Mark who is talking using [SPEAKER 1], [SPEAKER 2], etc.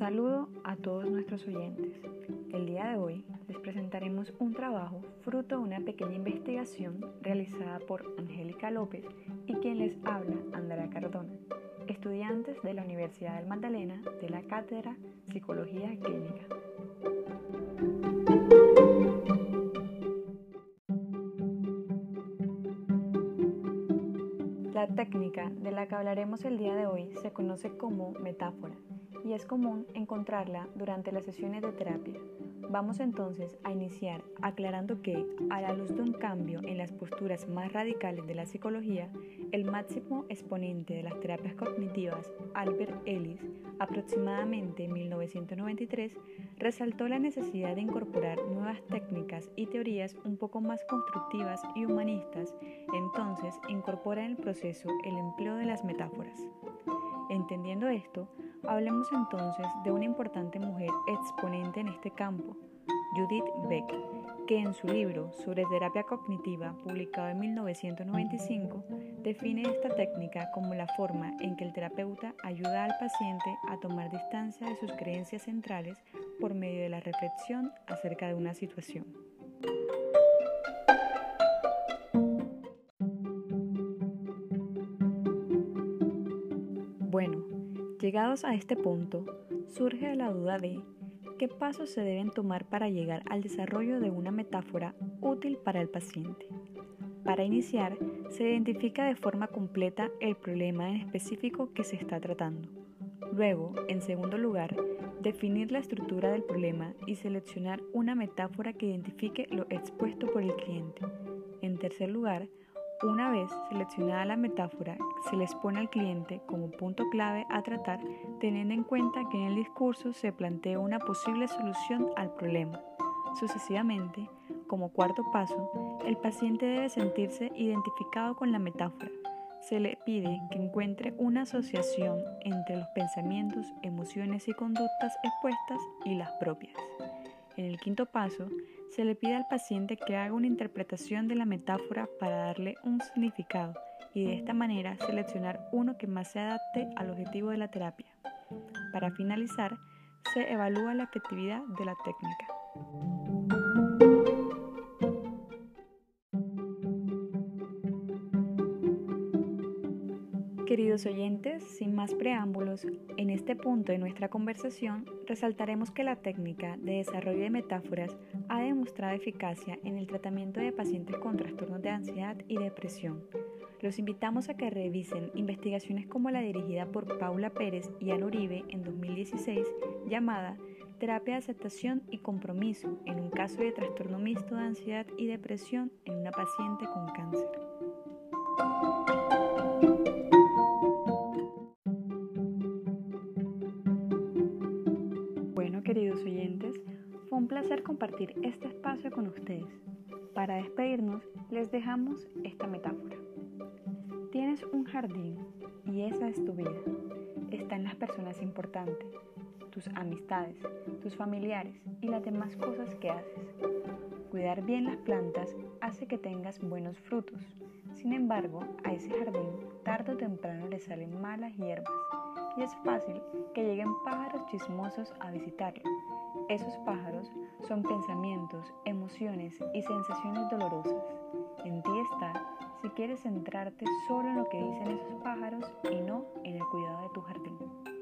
[SPEAKER 1] Saludo a todos nuestros oyentes. El día de hoy les presentaremos un trabajo fruto de una pequeña investigación realizada por Angélica López y quien les habla, Andrea Cardona, estudiantes de la Universidad del Magdalena de la Cátedra Psicología Clínica. Técnica de la que hablaremos el día de hoy se conoce como metáfora y es común encontrarla durante las sesiones de terapia. Vamos entonces a iniciar aclarando que, a la luz de un cambio en las posturas más radicales de la psicología, el máximo exponente de las terapias cognitivas, Albert Ellis, aproximadamente en 1993, resaltó la necesidad de incorporar nuevas técnicas y teorías un poco más constructivas y humanistas, entonces incorpora en el proceso el empleo de las metáforas. Entendiendo esto, hablemos entonces de una importante mujer exponente en este campo, Judith Beck, que en su libro sobre terapia cognitiva, publicado en 1995, define esta técnica como la forma en que el terapeuta ayuda al paciente a tomar distancia de sus creencias centrales por medio de la reflexión acerca de una situación. Llegados a este punto, surge la duda de qué pasos se deben tomar para llegar al desarrollo de una metáfora útil para el paciente. Para iniciar, se identifica de forma completa el problema en específico que se está tratando. Luego, en segundo lugar, definir la estructura del problema y seleccionar una metáfora que identifique lo expuesto por el cliente. En tercer lugar, una vez seleccionada la metáfora, se les pone al cliente como punto clave a tratar, teniendo en cuenta que en el discurso se plantea una posible solución al problema. Sucesivamente, como cuarto paso, el paciente debe sentirse identificado con la metáfora. Se le pide que encuentre una asociación entre los pensamientos, emociones y conductas expuestas y las propias. En el quinto paso, se le pide al paciente que haga una interpretación de la metáfora para darle un significado y de esta manera seleccionar uno que más se adapte al objetivo de la terapia. Para finalizar, se evalúa la efectividad de la técnica. Queridos oyentes, sin más preámbulos, en este punto de nuestra conversación resaltaremos que la técnica de desarrollo de metáforas ha demostrado eficacia en el tratamiento de pacientes con trastornos de ansiedad y depresión. Los invitamos a que revisen investigaciones como la dirigida por Paula Pérez y Ana Uribe en 2016 llamada Terapia de aceptación y compromiso en un caso de trastorno mixto de ansiedad y depresión en una paciente con cáncer. Oyentes, fue un placer compartir este espacio con ustedes. Para despedirnos, les dejamos esta metáfora. Tienes un jardín y esa es tu vida. Están las personas importantes, tus amistades, tus familiares y las demás cosas que haces. Cuidar bien las plantas hace que tengas buenos frutos. Sin embargo, a ese jardín tarde o temprano le salen malas hierbas y es fácil que lleguen pájaros chismosos a visitarlo. Esos pájaros son pensamientos, emociones y sensaciones dolorosas. En ti está si quieres centrarte solo en lo que dicen esos pájaros y no en el cuidado de tu jardín.